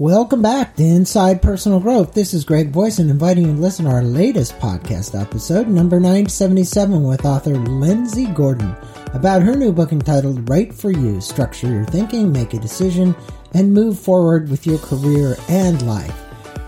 Welcome back to Inside Personal Growth. This is Greg Voisen inviting you to listen to our latest podcast episode, number 977, with author Lindsay Gordon about her new book entitled Right for You Structure Your Thinking, Make a Decision, and Move Forward with Your Career and Life.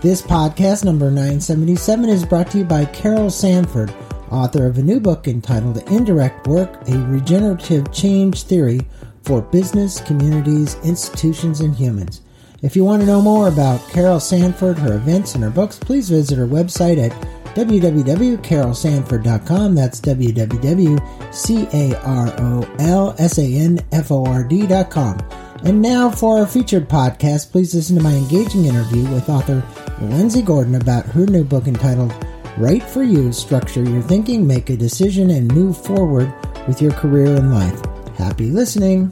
This podcast, number 977, is brought to you by Carol Sanford, author of a new book entitled Indirect Work A Regenerative Change Theory for Business, Communities, Institutions, and Humans. If you want to know more about Carol Sanford, her events, and her books, please visit her website at www.carolsanford.com. That's www.carolsanford.com. And now for our featured podcast, please listen to my engaging interview with author Lindsay Gordon about her new book entitled Right for You Structure Your Thinking, Make a Decision, and Move Forward with Your Career and Life. Happy listening.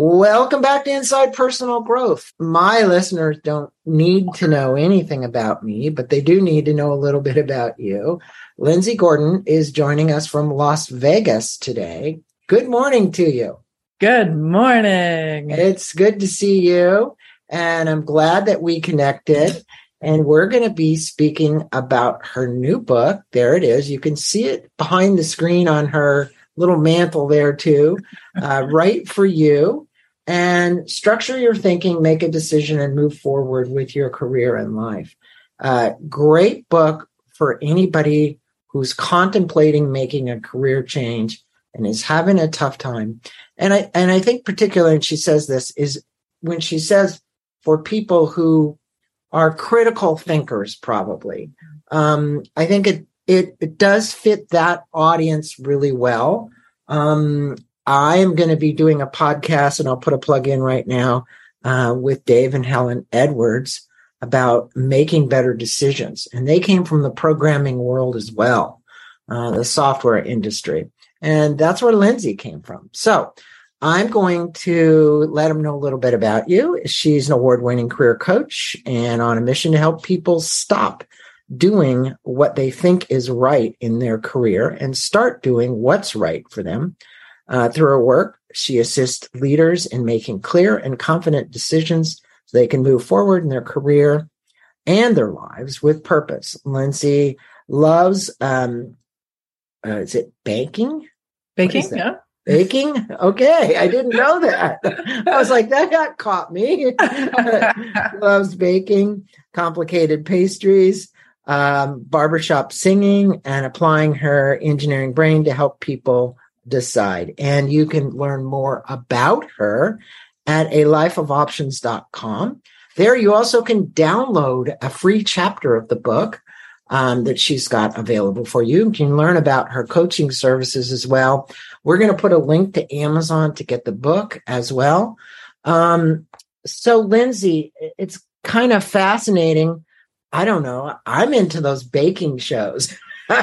Welcome back to Inside Personal Growth. My listeners don't need to know anything about me, but they do need to know a little bit about you. Lindsay Gordon is joining us from Las Vegas today. Good morning to you. Good morning. It's good to see you, and I'm glad that we connected. And we're going to be speaking about her new book. There it is. You can see it behind the screen on her little mantle there, too. Uh, right for you and structure your thinking, make a decision, and move forward with your career and life. Uh, great book for anybody who's contemplating making a career change and is having a tough time. And I and I think particularly, and she says this is when she says for people who are critical thinkers, probably. Um, I think it, it it does fit that audience really well. Um, I am going to be doing a podcast, and I'll put a plug in right now uh, with Dave and Helen Edwards about making better decisions. And they came from the programming world as well, uh, the software industry. And that's where Lindsay came from. So I'm going to let them know a little bit about you. She's an award winning career coach and on a mission to help people stop doing what they think is right in their career and start doing what's right for them. Uh, through her work, she assists leaders in making clear and confident decisions so they can move forward in their career and their lives with purpose. Lindsay loves, um, uh, is it banking? Baking, yeah. Baking? Okay, I didn't know that. I was like, that got caught me. loves baking, complicated pastries, um, barbershop singing, and applying her engineering brain to help people decide. And you can learn more about her at a lifeofoptions.com. There you also can download a free chapter of the book um, that she's got available for you. You can learn about her coaching services as well. We're going to put a link to Amazon to get the book as well. Um, so, Lindsay, it's kind of fascinating. I don't know. I'm into those baking shows. Maybe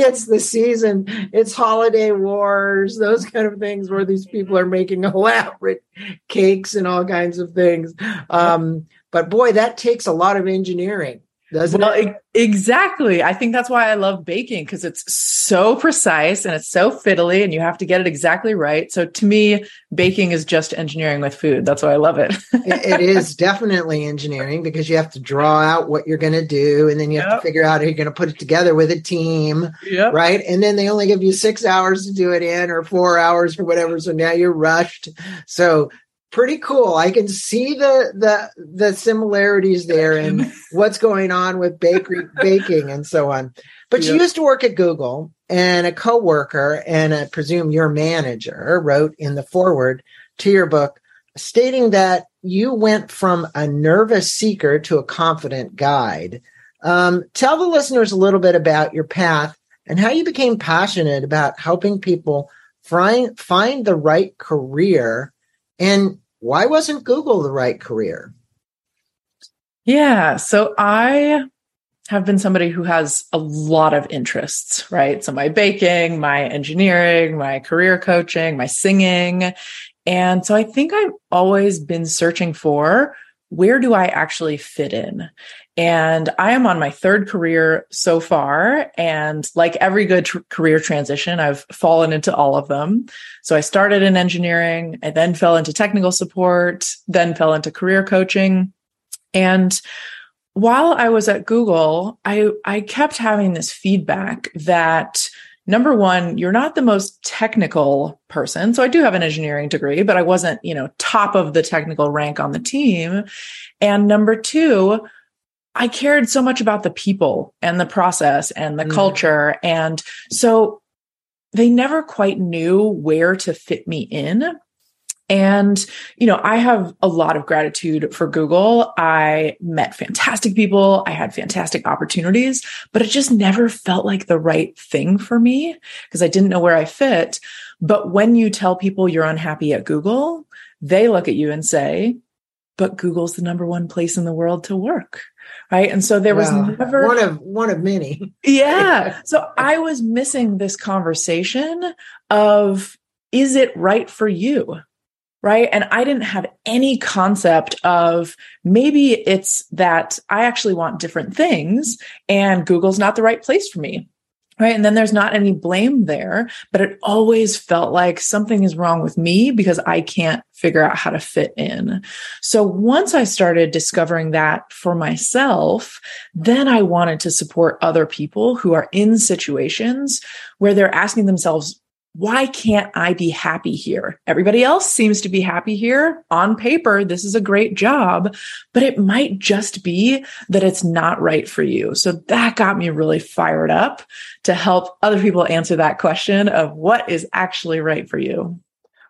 it's the season, it's holiday wars, those kind of things where these people are making elaborate cakes and all kinds of things. Um, but boy, that takes a lot of engineering doesn't well, it? Exactly. I think that's why I love baking because it's so precise and it's so fiddly and you have to get it exactly right. So to me, baking is just engineering with food. That's why I love it. it is definitely engineering because you have to draw out what you're going to do and then you have yep. to figure out how you're going to put it together with a team. Yep. Right. And then they only give you six hours to do it in or four hours or whatever. So now you're rushed. So pretty cool. I can see the the the similarities there and what's going on with bakery baking and so on. But yep. you used to work at Google, and a coworker and I presume your manager wrote in the foreword to your book stating that you went from a nervous seeker to a confident guide. Um, tell the listeners a little bit about your path and how you became passionate about helping people find find the right career and why wasn't Google the right career? Yeah. So I have been somebody who has a lot of interests, right? So my baking, my engineering, my career coaching, my singing. And so I think I've always been searching for where do I actually fit in? And I am on my third career so far. And like every good tr- career transition, I've fallen into all of them. So I started in engineering. I then fell into technical support, then fell into career coaching. And while I was at Google, I, I kept having this feedback that number one, you're not the most technical person. So I do have an engineering degree, but I wasn't, you know, top of the technical rank on the team. And number two, I cared so much about the people and the process and the mm. culture. And so they never quite knew where to fit me in. And, you know, I have a lot of gratitude for Google. I met fantastic people. I had fantastic opportunities, but it just never felt like the right thing for me because I didn't know where I fit. But when you tell people you're unhappy at Google, they look at you and say, but Google's the number one place in the world to work. Right. And so there was never one of one of many. yeah. So I was missing this conversation of is it right for you? right? And I didn't have any concept of maybe it's that I actually want different things and Google's not the right place for me. Right. And then there's not any blame there, but it always felt like something is wrong with me because I can't figure out how to fit in. So once I started discovering that for myself, then I wanted to support other people who are in situations where they're asking themselves, why can't I be happy here? Everybody else seems to be happy here. On paper, this is a great job, but it might just be that it's not right for you. So that got me really fired up to help other people answer that question of what is actually right for you.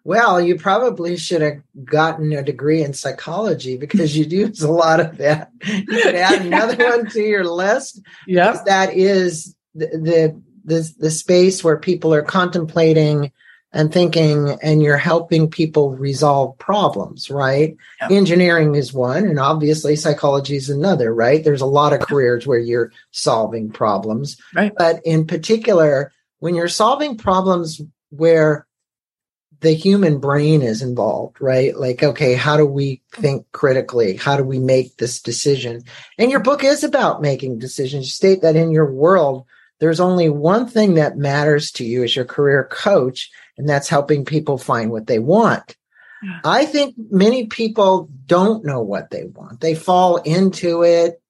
Well, you probably should have gotten a degree in psychology because you use a lot of that. You could add another one to your list. Yeah. That is the, the the the space where people are contemplating and thinking and you're helping people resolve problems right yeah. engineering is one and obviously psychology is another right there's a lot of careers where you're solving problems right. but in particular when you're solving problems where the human brain is involved, right? Like, okay, how do we think critically? How do we make this decision? And your book is about making decisions. You state that in your world, there's only one thing that matters to you as your career coach, and that's helping people find what they want. Yeah. I think many people don't know what they want. They fall into it,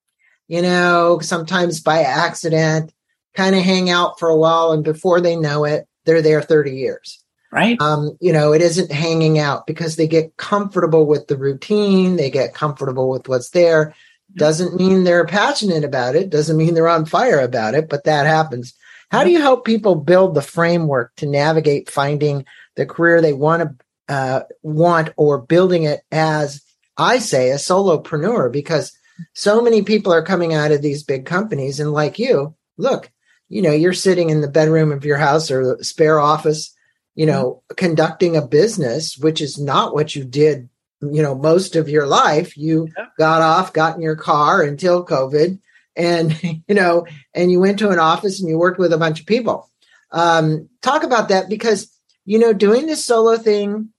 you know, sometimes by accident, kind of hang out for a while, and before they know it, they're there 30 years. Right. Um, you know, it isn't hanging out because they get comfortable with the routine, they get comfortable with what's there. Doesn't mean they're passionate about it, doesn't mean they're on fire about it, but that happens. How do you help people build the framework to navigate finding the career they want to uh, want or building it as I say a solopreneur? Because so many people are coming out of these big companies, and like you, look, you know, you're sitting in the bedroom of your house or the spare office, you know, mm-hmm. conducting a business, which is not what you did you know most of your life you yeah. got off got in your car until covid and you know and you went to an office and you worked with a bunch of people um, talk about that because you know doing this solo thing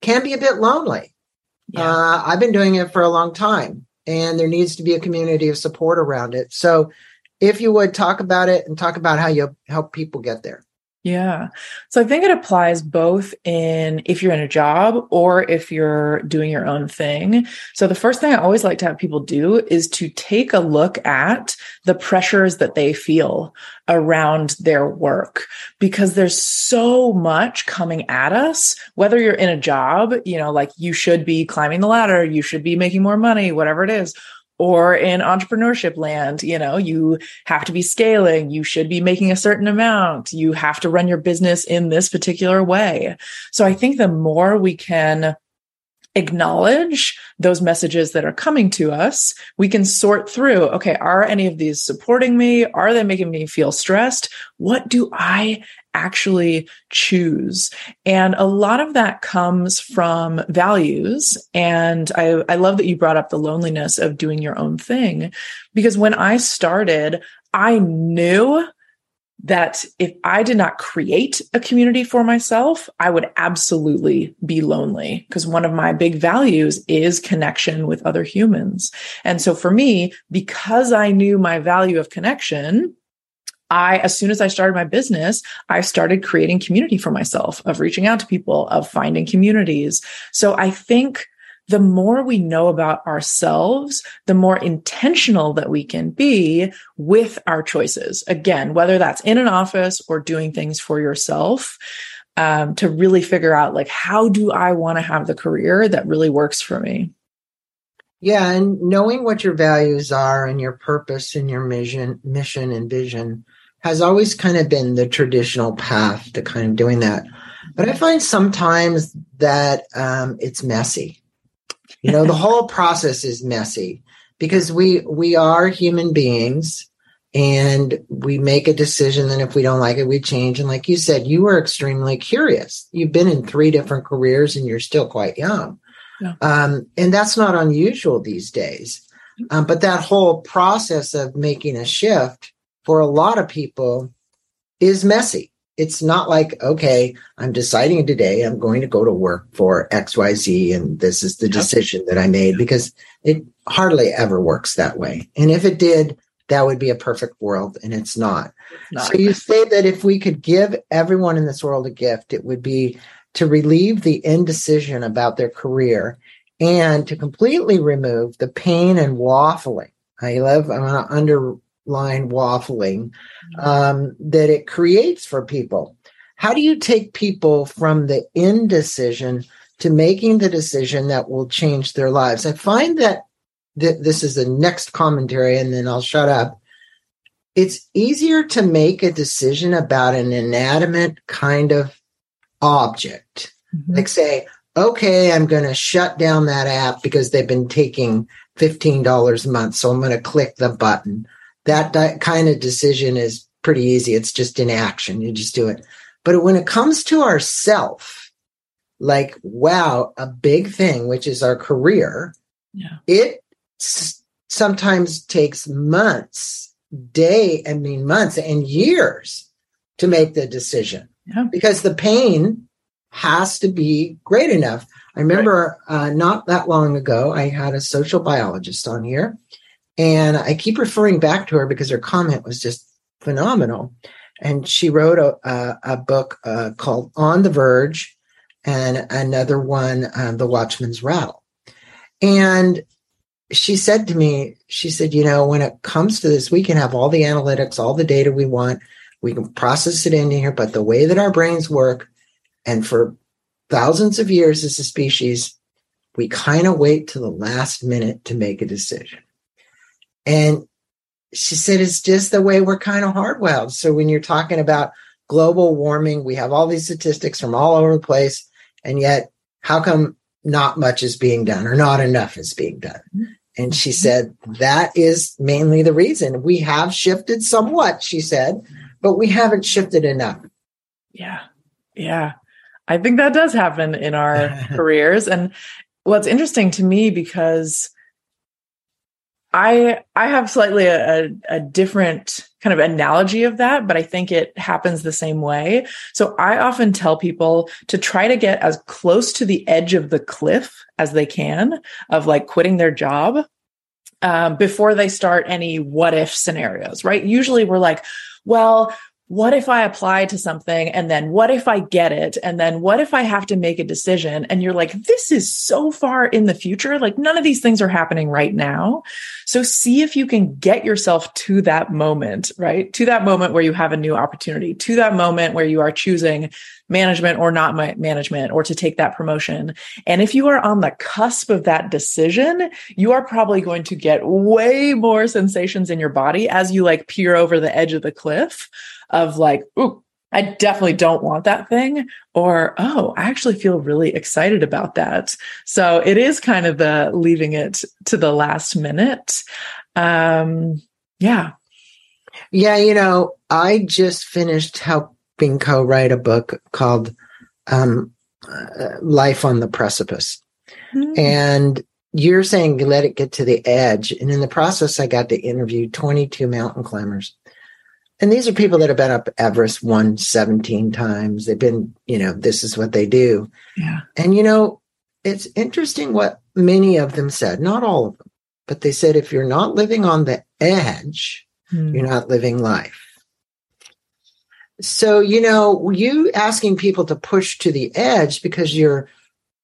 can be a bit lonely yeah. uh, i've been doing it for a long time and there needs to be a community of support around it so if you would talk about it and talk about how you help people get there yeah. So I think it applies both in if you're in a job or if you're doing your own thing. So the first thing I always like to have people do is to take a look at the pressures that they feel around their work because there's so much coming at us, whether you're in a job, you know, like you should be climbing the ladder, you should be making more money, whatever it is or in entrepreneurship land, you know, you have to be scaling, you should be making a certain amount, you have to run your business in this particular way. So I think the more we can acknowledge those messages that are coming to us, we can sort through, okay, are any of these supporting me? Are they making me feel stressed? What do I actually choose? And a lot of that comes from values. And I, I love that you brought up the loneliness of doing your own thing, because when I started, I knew that if I did not create a community for myself, I would absolutely be lonely because one of my big values is connection with other humans. And so for me, because I knew my value of connection, I, as soon as I started my business, I started creating community for myself of reaching out to people, of finding communities. So I think the more we know about ourselves, the more intentional that we can be with our choices. Again, whether that's in an office or doing things for yourself, um, to really figure out like, how do I want to have the career that really works for me? Yeah, and knowing what your values are and your purpose and your mission, mission and vision has always kind of been the traditional path to kind of doing that. But I find sometimes that um, it's messy. You know, the whole process is messy because we we are human beings and we make a decision and if we don't like it we change. And like you said you were extremely curious. You've been in three different careers and you're still quite young. Yeah. um, and that's not unusual these days. Um, but that whole process of making a shift for a lot of people is messy it's not like, okay, I'm deciding today I'm going to go to work for XYZ and this is the decision that I made because it hardly ever works that way. And if it did, that would be a perfect world and it's not. not. So you say that if we could give everyone in this world a gift, it would be to relieve the indecision about their career and to completely remove the pain and waffling. I love, I'm going to under line waffling um, that it creates for people. How do you take people from the indecision to making the decision that will change their lives? I find that th- this is the next commentary, and then I'll shut up. It's easier to make a decision about an inanimate kind of object, mm-hmm. like say, okay, I'm going to shut down that app because they've been taking $15 a month. So I'm going to click the button that, that kind of decision is pretty easy. It's just in action. You just do it. But when it comes to ourself, like, wow, a big thing, which is our career, yeah. it s- sometimes takes months, day, I mean, months and years to make the decision yeah. because the pain has to be great enough. I remember right. uh, not that long ago, I had a social biologist on here and I keep referring back to her because her comment was just phenomenal. And she wrote a, a, a book uh, called On the Verge and another one, um, The Watchman's Rattle. And she said to me, she said, you know, when it comes to this, we can have all the analytics, all the data we want. We can process it in here, but the way that our brains work, and for thousands of years as a species, we kind of wait to the last minute to make a decision. And she said, it's just the way we're kind of hardwired. So when you're talking about global warming, we have all these statistics from all over the place. And yet, how come not much is being done or not enough is being done? And she mm-hmm. said, that is mainly the reason. We have shifted somewhat, she said, but we haven't shifted enough. Yeah. Yeah. I think that does happen in our careers. And what's interesting to me because I I have slightly a, a, a, different kind of analogy of that, but I think it happens the same way. So I often tell people to try to get as close to the edge of the cliff as they can of like quitting their job um, before they start any what if scenarios, right? Usually we're like, well, what if I apply to something and then what if I get it? And then what if I have to make a decision? And you're like, this is so far in the future. Like none of these things are happening right now. So see if you can get yourself to that moment, right? To that moment where you have a new opportunity, to that moment where you are choosing management or not management or to take that promotion. And if you are on the cusp of that decision, you are probably going to get way more sensations in your body as you like peer over the edge of the cliff of like, ooh, I definitely don't want that thing. Or, oh, I actually feel really excited about that. So it is kind of the leaving it to the last minute. Um, yeah. Yeah. You know, I just finished helping co write a book called um, uh, Life on the Precipice. Mm. And you're saying let it get to the edge. And in the process, I got to interview 22 mountain climbers and these are people that have been up Everest one seventeen times. They've been, you know, this is what they do. Yeah. And, you know, it's interesting what many of them said, not all of them, but they said if you're not living on the edge, Hmm. you're not living life. So, you know, you asking people to push to the edge because your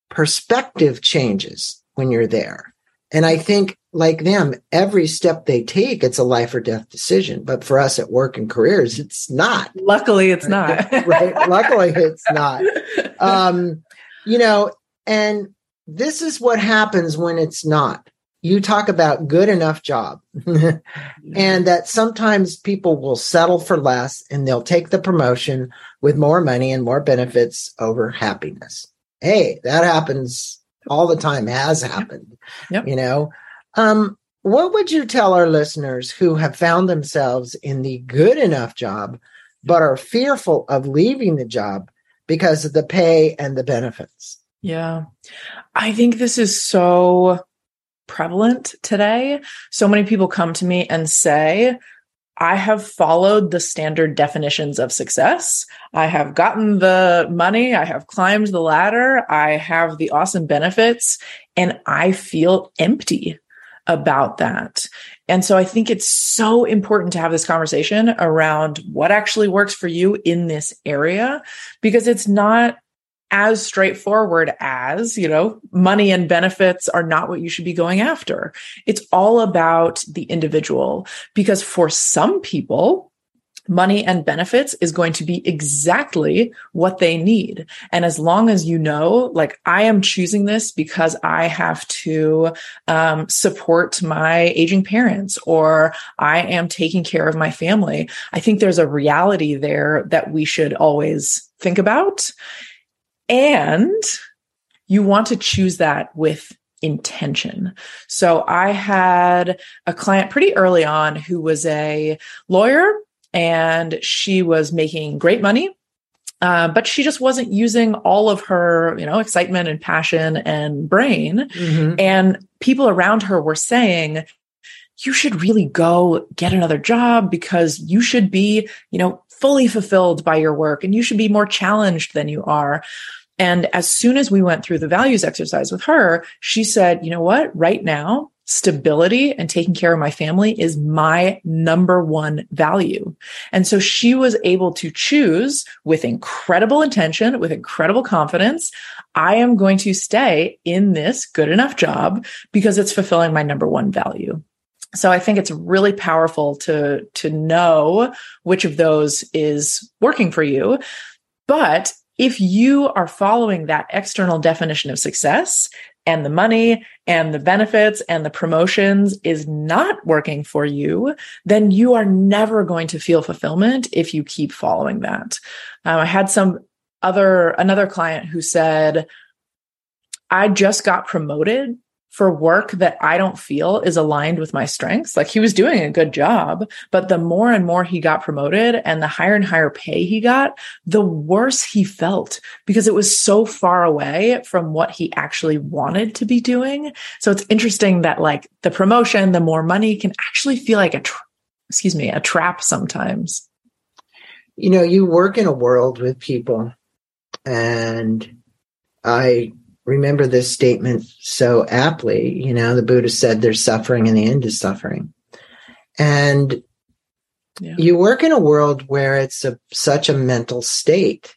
perspective changes when you're there. And I think, like them, every step they take, it's a life or death decision. But for us at work and careers, it's not. Luckily, it's not. right. Luckily, it's not. Um, you know, and this is what happens when it's not. You talk about good enough job, and that sometimes people will settle for less and they'll take the promotion with more money and more benefits over happiness. Hey, that happens all the time, has happened. Yep. You know, um, what would you tell our listeners who have found themselves in the good enough job, but are fearful of leaving the job because of the pay and the benefits? Yeah. I think this is so prevalent today. So many people come to me and say, I have followed the standard definitions of success. I have gotten the money. I have climbed the ladder. I have the awesome benefits and I feel empty about that. And so I think it's so important to have this conversation around what actually works for you in this area because it's not as straightforward as, you know, money and benefits are not what you should be going after. It's all about the individual because for some people, money and benefits is going to be exactly what they need. And as long as you know, like I am choosing this because I have to um, support my aging parents or I am taking care of my family, I think there's a reality there that we should always think about. And you want to choose that with intention. So I had a client pretty early on who was a lawyer and she was making great money. Uh, but she just wasn't using all of her, you know, excitement and passion and brain. Mhm. And people around her were saying, you should really go get another job because you should be, you know, fully fulfilled by your work and you should be more challenged than you are. And as soon as we went through the values exercise with her, she said, you know what? Right now, stability and taking care of my family is my number one value. And so she was able to choose with incredible intention, with incredible confidence. I am going to stay in this good enough job because it's fulfilling my number one value. So I think it's really powerful to, to know which of those is working for you. But if you are following that external definition of success and the money and the benefits and the promotions is not working for you, then you are never going to feel fulfillment if you keep following that. Um, I had some other, another client who said, I just got promoted for work that I don't feel is aligned with my strengths. Like he was doing a good job, but the more and more he got promoted and the higher and higher pay he got, the worse he felt because it was so far away from what he actually wanted to be doing. So it's interesting that like the promotion, the more money can actually feel like a, tra- excuse me, a trap sometimes. You know, you work in a world with people, and I remember this statement so aptly. You know, the Buddha said there's suffering and the end is suffering. And Yeah. you work in a world where it's a, such a mental state.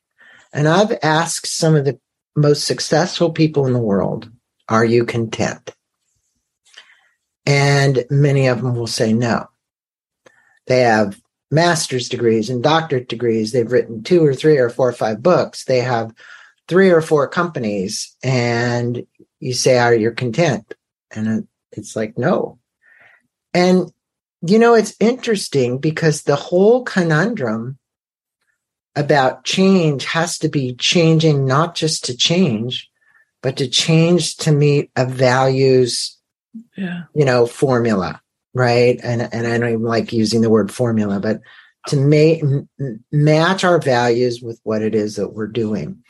And I've asked some of the most successful people in the world, are you content? And many of them will say no. They have master's degrees and doctorate degrees. They've written two or three or four or five books. They have three or four companies. And you say, are you content? And it's like, no. And, you know, it's interesting because the whole conundrum about change has to be changing, not just to change, but to change to meet a values, Yeah. you know, formula, right? And and I don't even like using the word formula, but to make match our values with what it is that we're doing.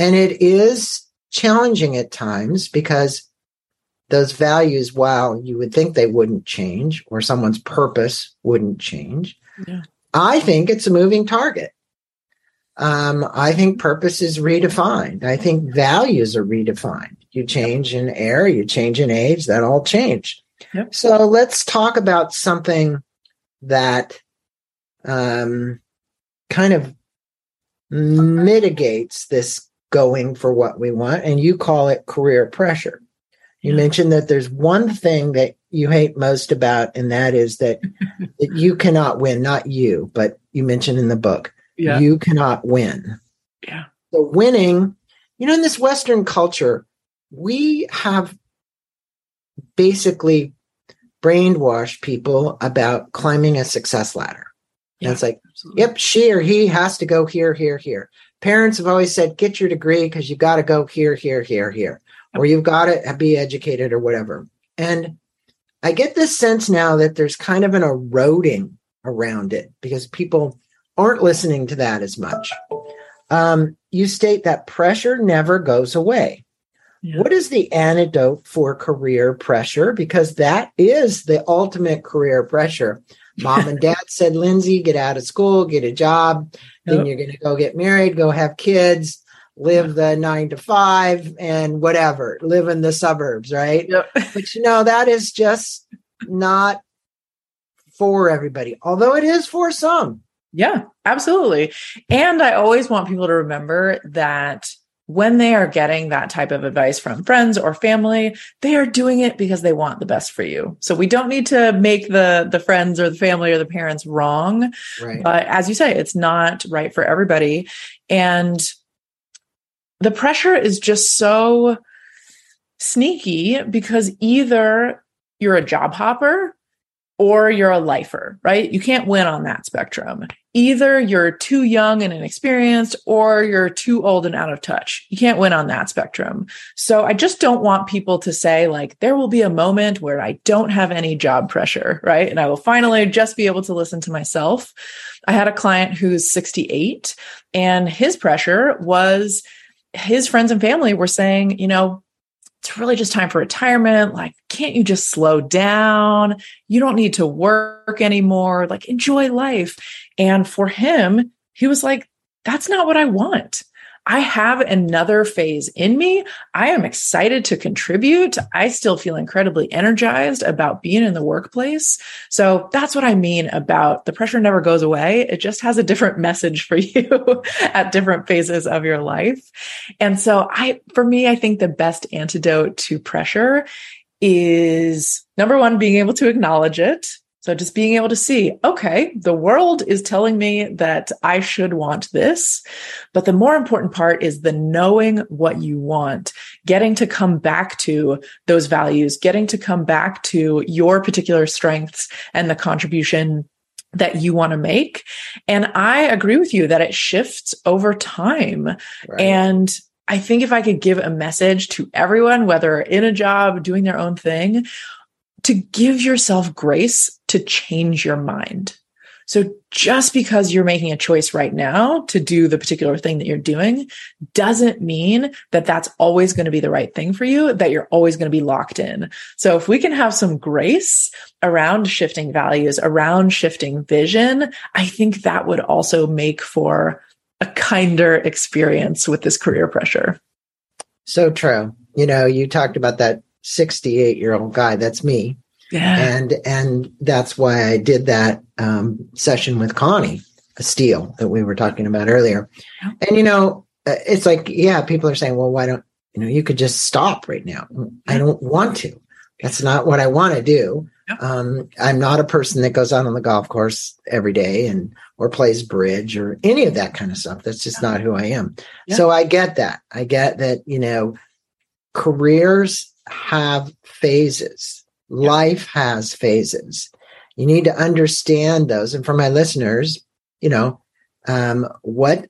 And it is challenging at times because those values, while you would think they wouldn't change or someone's purpose wouldn't change, Yeah. I think it's a moving target. Um, I think purpose is redefined. I think values are redefined. You change in air, you change in age, that all change. Yep. So let's talk about something that um, kind of mitigates this going for what we want, and you call it career pressure. You yeah. mentioned that there's one thing that you hate most about, and that is that, that you cannot win, not you, but you mentioned in the book yeah. you cannot win. Yeah. So winning, you know, in this Western culture, we have basically brainwashed people about climbing a success ladder. Yeah, and it's like, absolutely. yep, she or he has to go here, here, here. Parents have always said, get your degree because you've got to go here, here, here, here, or you've got to be educated or whatever. And I get this sense now that there's kind of an eroding around it because people aren't listening to that as much. Um, you state that pressure never goes away. Yeah. What is the antidote for career pressure? Because that is the ultimate career pressure. Mom and dad said, Lindsay, get out of school, get a job. Yep. Then you're going to go get married, go have kids, live the nine to five, and whatever, live in the suburbs, right? Yep. But you know, that is just not for everybody, although it is for some. Yeah, absolutely. And I always want people to remember that when they are getting that type of advice from friends or family, they are doing it because they want the best for you. So we don't need to make the the friends or the family or the parents wrong. Right. But as you say, it's not right for everybody. And the pressure is just so sneaky because either you're a job hopper or you're a lifer, right? You can't win on that spectrum. Either you're too young and inexperienced or you're too old and out of touch. You can't win on that spectrum. So I just don't want people to say like, there will be a moment where I don't have any job pressure, right? And I will finally just be able to listen to myself. I had a client who's 68 and his pressure was his friends and family were saying, you know, really just time for retirement. Like, can't you just slow down? You don't need to work anymore. Like, enjoy life. And for him, he was like, that's not what I want. I have another phase in me. I am excited to contribute. I still feel incredibly energized about being in the workplace. So that's what I mean about the pressure never goes away. It just has a different message for you at different phases of your life. And so I, for me, I think the best antidote to pressure is number one, being able to acknowledge it. So just being able to see, okay, the world is telling me that I should want this. But the more important part is the knowing what you want, getting to come back to those values, getting to come back to your particular strengths and the contribution that you want to make. And I agree with you that it shifts over time. Right. And I think if I could give a message to everyone, whether in a job, doing their own thing, to give yourself grace to change your mind. So just because you're making a choice right now to do the particular thing that you're doing doesn't mean that that's always going to be the right thing for you, that you're always going to be locked in. So if we can have some grace around shifting values, around shifting vision, I think that would also make for a kinder experience with this career pressure. So true. You know, you talked about that 68 year old guy. That's me. Yeah. And and that's why I did that um, session with Connie Steele that we were talking about earlier. Yeah. And you know, uh, it's like yeah, people are saying, well, why don't you know? You could just stop right now. Yeah. I don't want to. That's not what I want to do. Yeah. Um, I'm not a person that goes out on the golf course every day and or plays bridge or any of that kind of stuff. That's just not who I am. So I get that. I get that. You know, careers have phases Life has phases. You need to understand those. And for my listeners, you know, um, what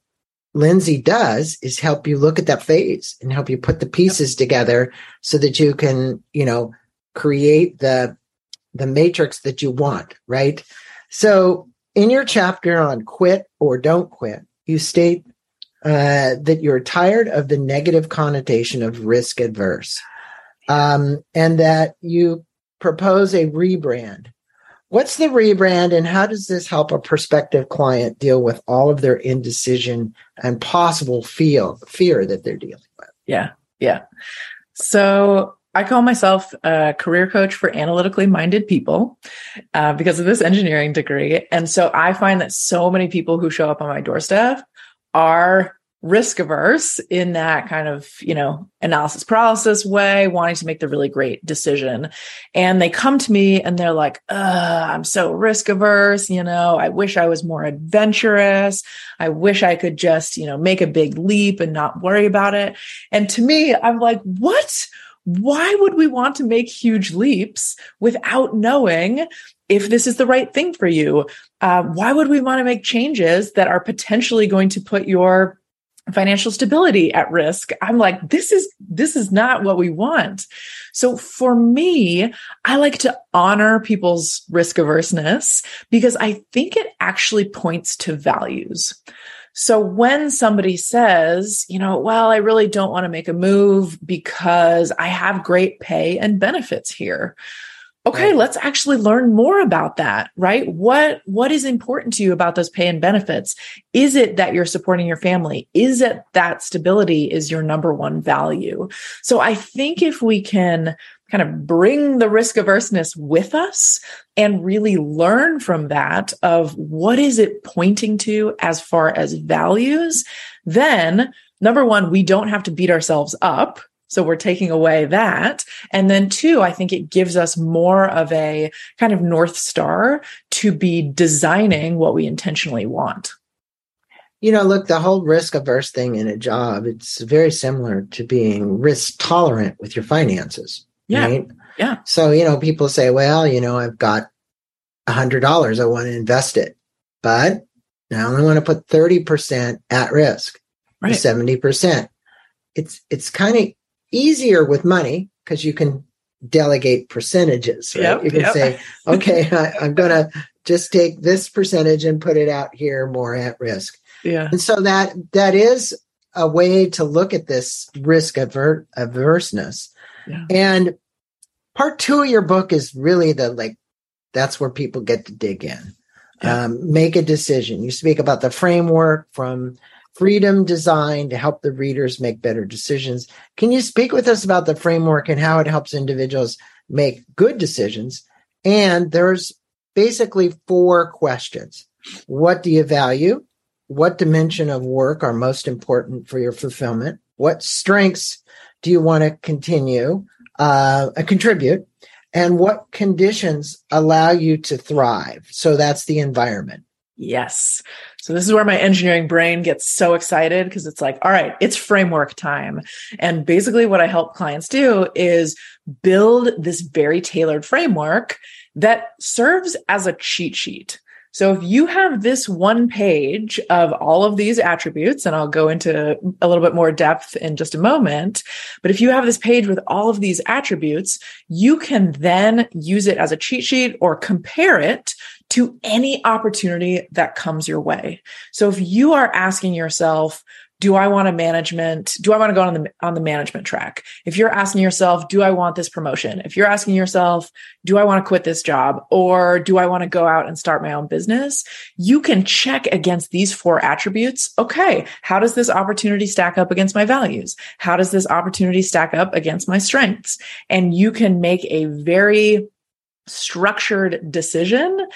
Lindsay does is help you look at that phase and help you put the pieces together so that you can, you know, create the the matrix that you want, right? So in your chapter on quit or don't quit, you state uh, that you're tired of the negative connotation of risk adverse, um, and that you propose a rebrand. What's the rebrand and how does this help a prospective client deal with all of their indecision and possible feel fear that they're dealing with? Yeah. Yeah. So I call myself a career coach for analytically minded people uh, because of this engineering degree. And so I find that so many people who show up on my doorstep are risk averse in that kind of, you know, analysis paralysis way, wanting to make the really great decision. And they come to me and they're like, I'm so risk averse. You know, I wish I was more adventurous. I wish I could just, you know, make a big leap and not worry about it. And to me, I'm like, what? Why would we want to make huge leaps without knowing if this is the right thing for you? Uh, why would we want to make changes that are potentially going to put your financial stability at risk i'm like this is this is not what we want. So for me i like to honor people's risk averseness because i think it actually points to values. So when somebody says, you know, well, I really don't want to make a move because I have great pay and benefits here okay right. let's actually learn more about that right? What what is important to you about those pay and benefits? Is it that you're supporting your family? Is it that stability is your number one value? So i think if we can kind of bring the risk averseness with us and really learn from that of what is it pointing to as far as values then number one we don't have to beat ourselves up so we're taking away that. And then two, I think it gives us more of a kind of North Star to be designing what we intentionally want. You know, look, the whole risk averse thing in a job, it's very similar to being risk tolerant with your finances. Yeah. Right? Yeah. So, you know, people say, well, you know, I've got a hundred dollars. I want to invest it, but I only want to put 30% at risk, right. 70%. It's, it's kind of easier with money because you can delegate percentages. Right? Yep, you can yep. say, okay, I, am going to just take this percentage and put it out here more at risk. Yeah. And so that that is a way to look at this risk aver- averseness. Yeah. And part two of your book is really the like that's where people get to dig in. Yeah. Um, make a decision. You speak about the framework from freedom design to help the readers make better decisions. Can you speak with us about the framework and how it helps individuals make good decisions? And there's basically four questions. What do you value? What dimension of work are most important for your fulfillment? What strengths do you want to continue, uh, contribute? And what conditions allow you to thrive? So that's the environment. Yes. So this is where my engineering brain gets so excited because it's like, all right, it's framework time. And basically what I help clients do is build this very tailored framework that serves as a cheat sheet. So if you have this one page of all of these attributes, and I'll go into a little bit more depth in just a moment, but if you have this page with all of these attributes, you can then use it as a cheat sheet or compare it to any opportunity that comes your way. So if you are asking yourself, do I want a management? Do I want to go on the on the management track? If you're asking yourself, do I want this promotion? If you're asking yourself, do I want to quit this job or do I want to go out and start my own business? You can check against these four attributes. Okay, how does this opportunity stack up against my values? How does this opportunity stack up against my strengths? And you can make a very structured decision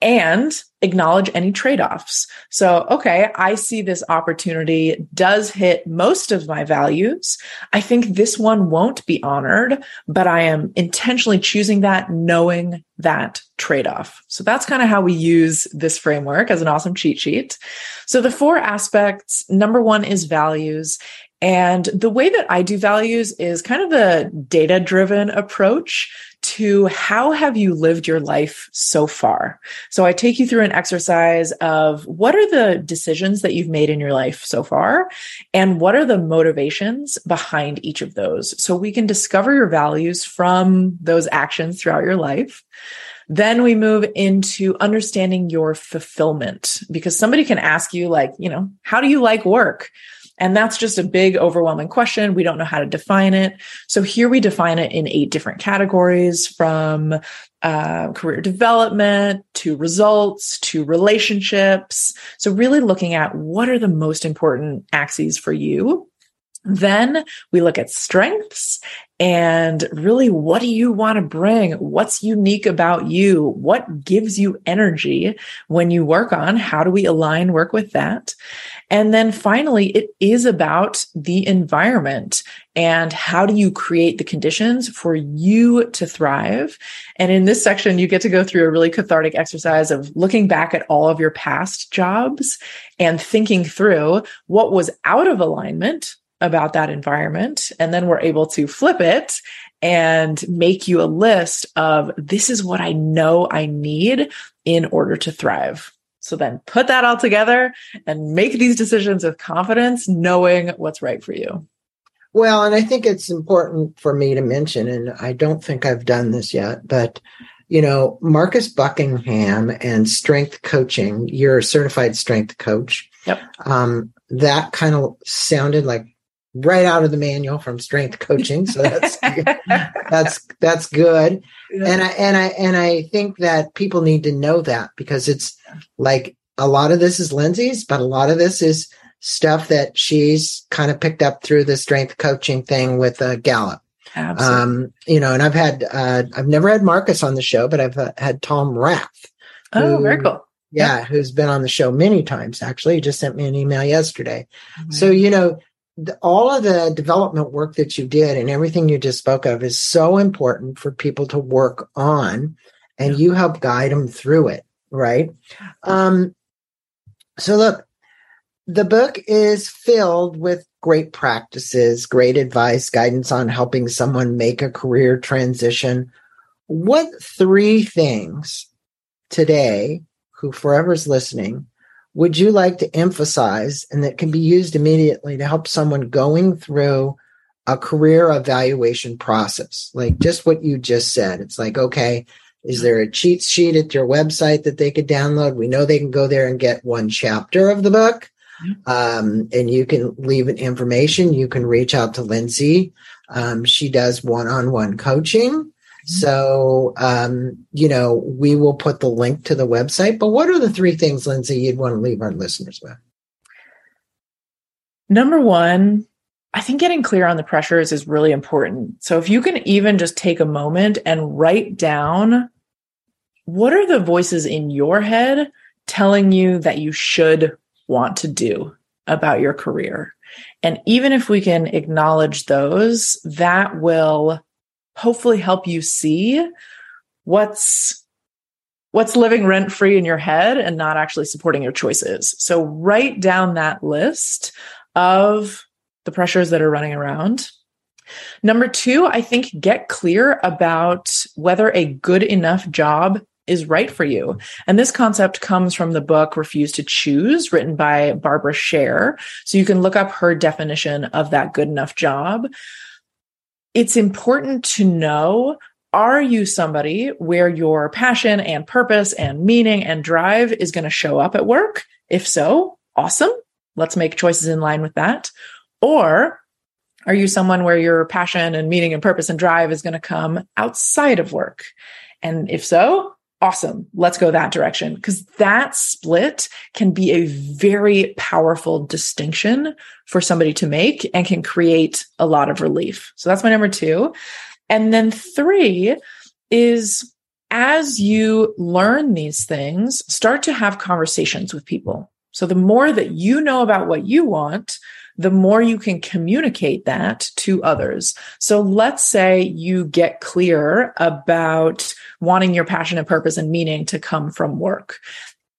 and acknowledge any trade offs. So, okay, I see this opportunity does hit most of my values. I think this one won't be honored, but I am intentionally choosing that knowing that trade off. So that's kind of how we use this framework as an awesome cheat sheet. So the four aspects number one is values. And the way that I do values is kind of a data driven approach to how have you lived your life so far? So I take you through an exercise of what are the decisions that you've made in your life so far? And what are the motivations behind each of those? So we can discover your values from those actions throughout your life. Then we move into understanding your fulfillment because somebody can ask you like, you know, how do you like work? And that's just a big, overwhelming question. We don't know how to define it. So here we define it in eight different categories from uh, career development to results to relationships. So really looking at what are the most important axes for you then we look at strengths and really what do you want to bring? What's unique about you? What gives you energy when you work on? How do we align work with that? And then finally, it is about the environment and how do you create the conditions for you to thrive? And in this section, you get to go through a really cathartic exercise of looking back at all of your past jobs and thinking through what was out of alignment about that environment. And then we're able to flip it and make you a list of this is what I know I need in order to thrive. So then put that all together and make these decisions with confidence, knowing what's right for you. Well, and I think it's important for me to mention, and I don't think I've done this yet, but you know, Marcus Buckingham and strength coaching, you're a certified strength coach. Yep. Um, that kind of sounded like right out of the manual from strength coaching so that's that's that's good yeah. and i and i and i think that people need to know that because it's like a lot of this is lindsay's but a lot of this is stuff that she's kind of picked up through the strength coaching thing with uh, gallup Absolutely. um you know and i've had uh, i've never had marcus on the show but i've uh, had tom rath oh very cool yeah, yep. who's been on the show many times actually he just sent me an email yesterday mm-hmm. so you know the, all of the development work that you did and everything you just spoke of is so important for people to work on and you help guide them through it right? Um so look the book is filled with great practices great advice guidance on helping someone make a career transition. What three things today who forever's listening would you like to emphasize and that can be used immediately to help someone going through a career evaluation process? Like just what you just said. It's like, okay, is there a cheat sheet at your website that they could download? We know they can go there and get one chapter of the book. Um, and you can leave an information. You can reach out to Lindsay. Um, she does one on one coaching. So, um, you know, we will put the link to the website. But what are the three things, Lindsay, you'd want to leave our listeners with? Number one, I think getting clear on the pressures is really important. So if you can even just take a moment and write down what are the voices in your head telling you that you should want to do about your career? And even if we can acknowledge those, that will hopefully help you see what's what's living rent free in your head and not actually supporting your choices. So write down that list of the pressures that are running around. Number two, I think get clear about whether a good enough job is right for you. And this concept comes from the book Refuse to Choose, written by Barbara Sher. So you can look up her definition of that good enough job it's important to know are you somebody where your passion and purpose and meaning and drive is going to show up at work? If so, awesome. Let's make choices in line with that. Or are you someone where your passion and meaning and purpose and drive is going to come outside of work? And if so, awesome. Let's go that direction. Because that split can be a very powerful distinction for somebody to make and can create a lot of relief. So that's my number two. And then three is as you learn these things, start to have conversations with people. So the more that you know about what you want, the more you can communicate that to others. So let's say you get clear about wanting your passion and purpose and meaning to come from work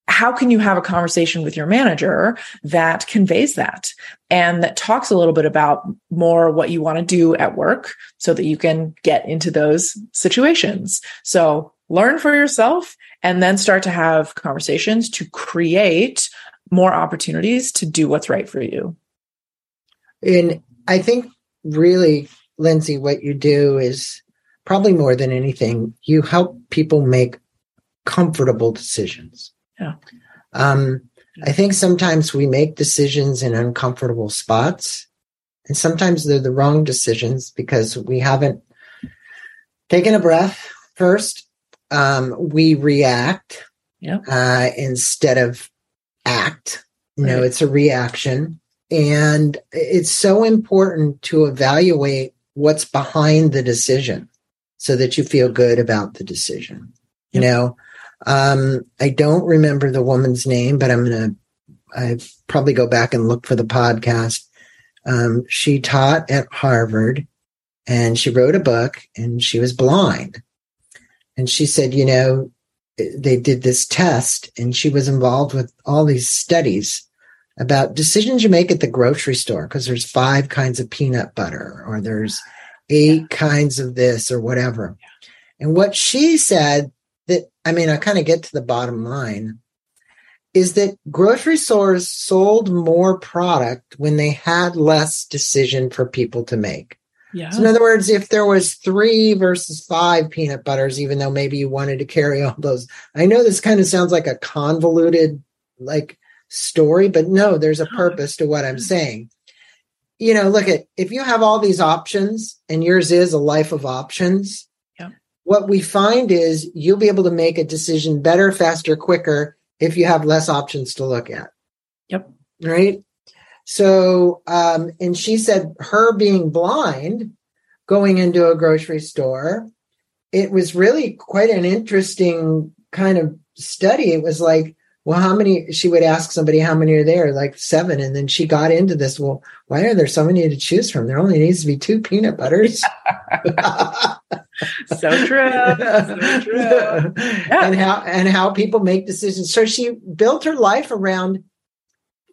how can you have a conversation with your manager that conveys that and that talks a little bit about more what you want to do at work so that you can get into those situations? So learn for yourself and then start to have conversations to create more opportunities to do what's right for you. And I think really, Lindsay, what you do is probably more than anything, you help people make comfortable decisions. Yeah. Um, I think sometimes we make decisions in uncomfortable spots, and sometimes they're the wrong decisions because we haven't taken a breath first. Um, we react Yep. uh, instead of act. You know, Right. it's a reaction. And it's so important to evaluate what's behind the decision so that you feel good about the decision. You Yep. know, um, I don't remember the woman's name, but I'm going to I probably go back and look for the podcast. Um, she taught at Harvard and she wrote a book and she was blind. And she said, you know, they did this test and she was involved with all these studies about decisions you make at the grocery store because there's five kinds of peanut butter or there's eight kinds of this or whatever. And what she said that, I mean, I kind of get to the bottom line is that grocery stores sold more product when they had less decision for people to make. Yeah. So in other words, if there was three versus five peanut butters, even though maybe you wanted to carry all those, I know this kind of sounds like a convoluted like story, but no, there's a purpose to what I'm saying. You know, look at if you have all these options and yours is a life of options, Yeah. what we find is you'll be able to make a decision better, faster, quicker if you have less options to look at. Yep. Right. So, um, and she said her being blind, going into a grocery store, it was really quite an interesting kind of study. It was like, well, how many? She would ask somebody, how many are there? Like seven. And then she got into this. Well, why are there so many to choose from? There only needs to be two peanut butters. so true. So true. And how and how people make decisions. So she built her life around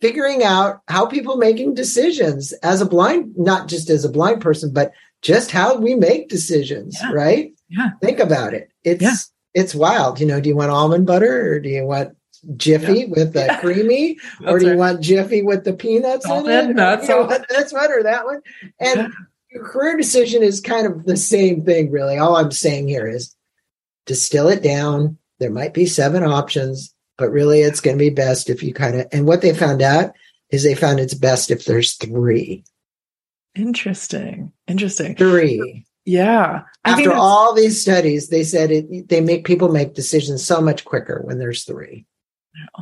figuring out how people making decisions as a blind, not just as a blind person, but just how we make decisions, Yeah. right? Yeah. Think about it. It's Yeah. it's wild. You know, do you want almond butter or do you want Jiffy with the Yeah. creamy, or do you right. want Jiffy with the peanuts in Salted, it? not You know, this one or that one. And your career decision is kind of the same thing, really. All I'm saying here is distill it down. There might be seven options, but really it's going to be best if you kind of, and what they found out is they found it's best if there's three. Interesting. Interesting. Three. Yeah. I After all these studies, they said it, they make people make decisions so much quicker when there's three.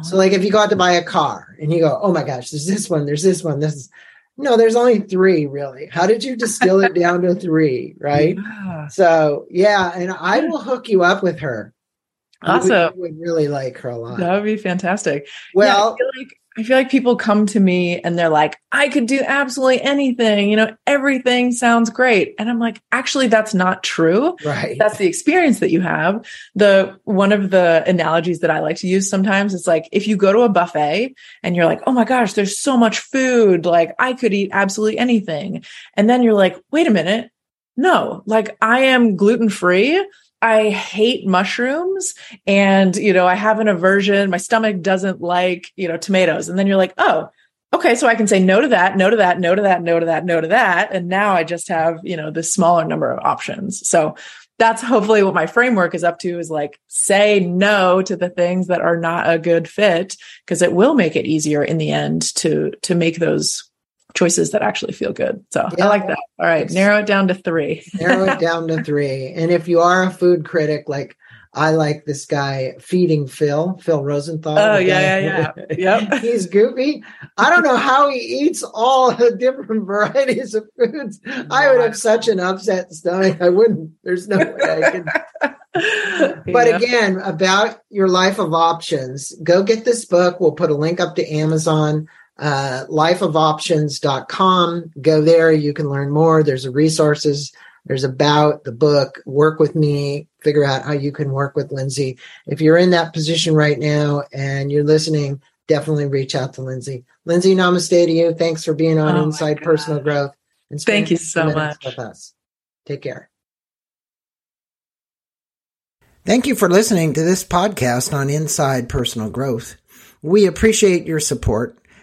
So, like if you go out to buy a car and you go, oh my gosh, there's this one, there's this one, this is, no, there's only three really. How did you distill it down to three? Right. Yeah. So, yeah, and I will hook you up with her. You would- Awesome. would really like her a lot. That would be fantastic. Well, yeah, I feel like I feel like people come to me and they're like, I could do absolutely anything. You know, everything sounds great. And I'm like, actually, that's not true. right. That's the experience that you have. The one of the analogies that I like to use sometimes is like if you go to a buffet and you're like, oh my gosh, there's so much food. Like I could eat absolutely anything. And then you're like, wait a minute. No, like I am gluten free. I hate mushrooms and, you know, I have an aversion. My stomach doesn't like, you know, tomatoes. And then you're like, oh, okay. So I can say no to that, no to that, no to that, no to that, no to that. And now I just have, you know, this smaller number of options. So that's hopefully what my framework is up to is like say no to the things that are not a good fit because it will make it easier in the end to to make those choices that actually feel good. So Yeah. I like that. All right, It's- narrow it down to 3. narrow it down to three. And if you are a food critic, like I like this guy feeding Phil, Phil Rosenthal. Oh, yeah, guy- yeah, Yep. He's goofy. I don't know how he eats all the different varieties of foods. I would have such an upset stomach. I wouldn't. There's no way I could. But Yeah. again, about your life of options, go get this book. We'll put a link up to Amazon, uh, lifeofoptions.com. Go there. You can learn more. There's resources. There's about the book, work with me, figure out how you can work with Lindsay. If you're in that position right now and you're listening, definitely reach out to Lindsay. Lindsay, namaste to you. Thanks for being on Oh Inside God. Personal Growth. And Thank you so much. With us. Take care. Thank you for listening to this podcast on Inside Personal Growth. We appreciate your support.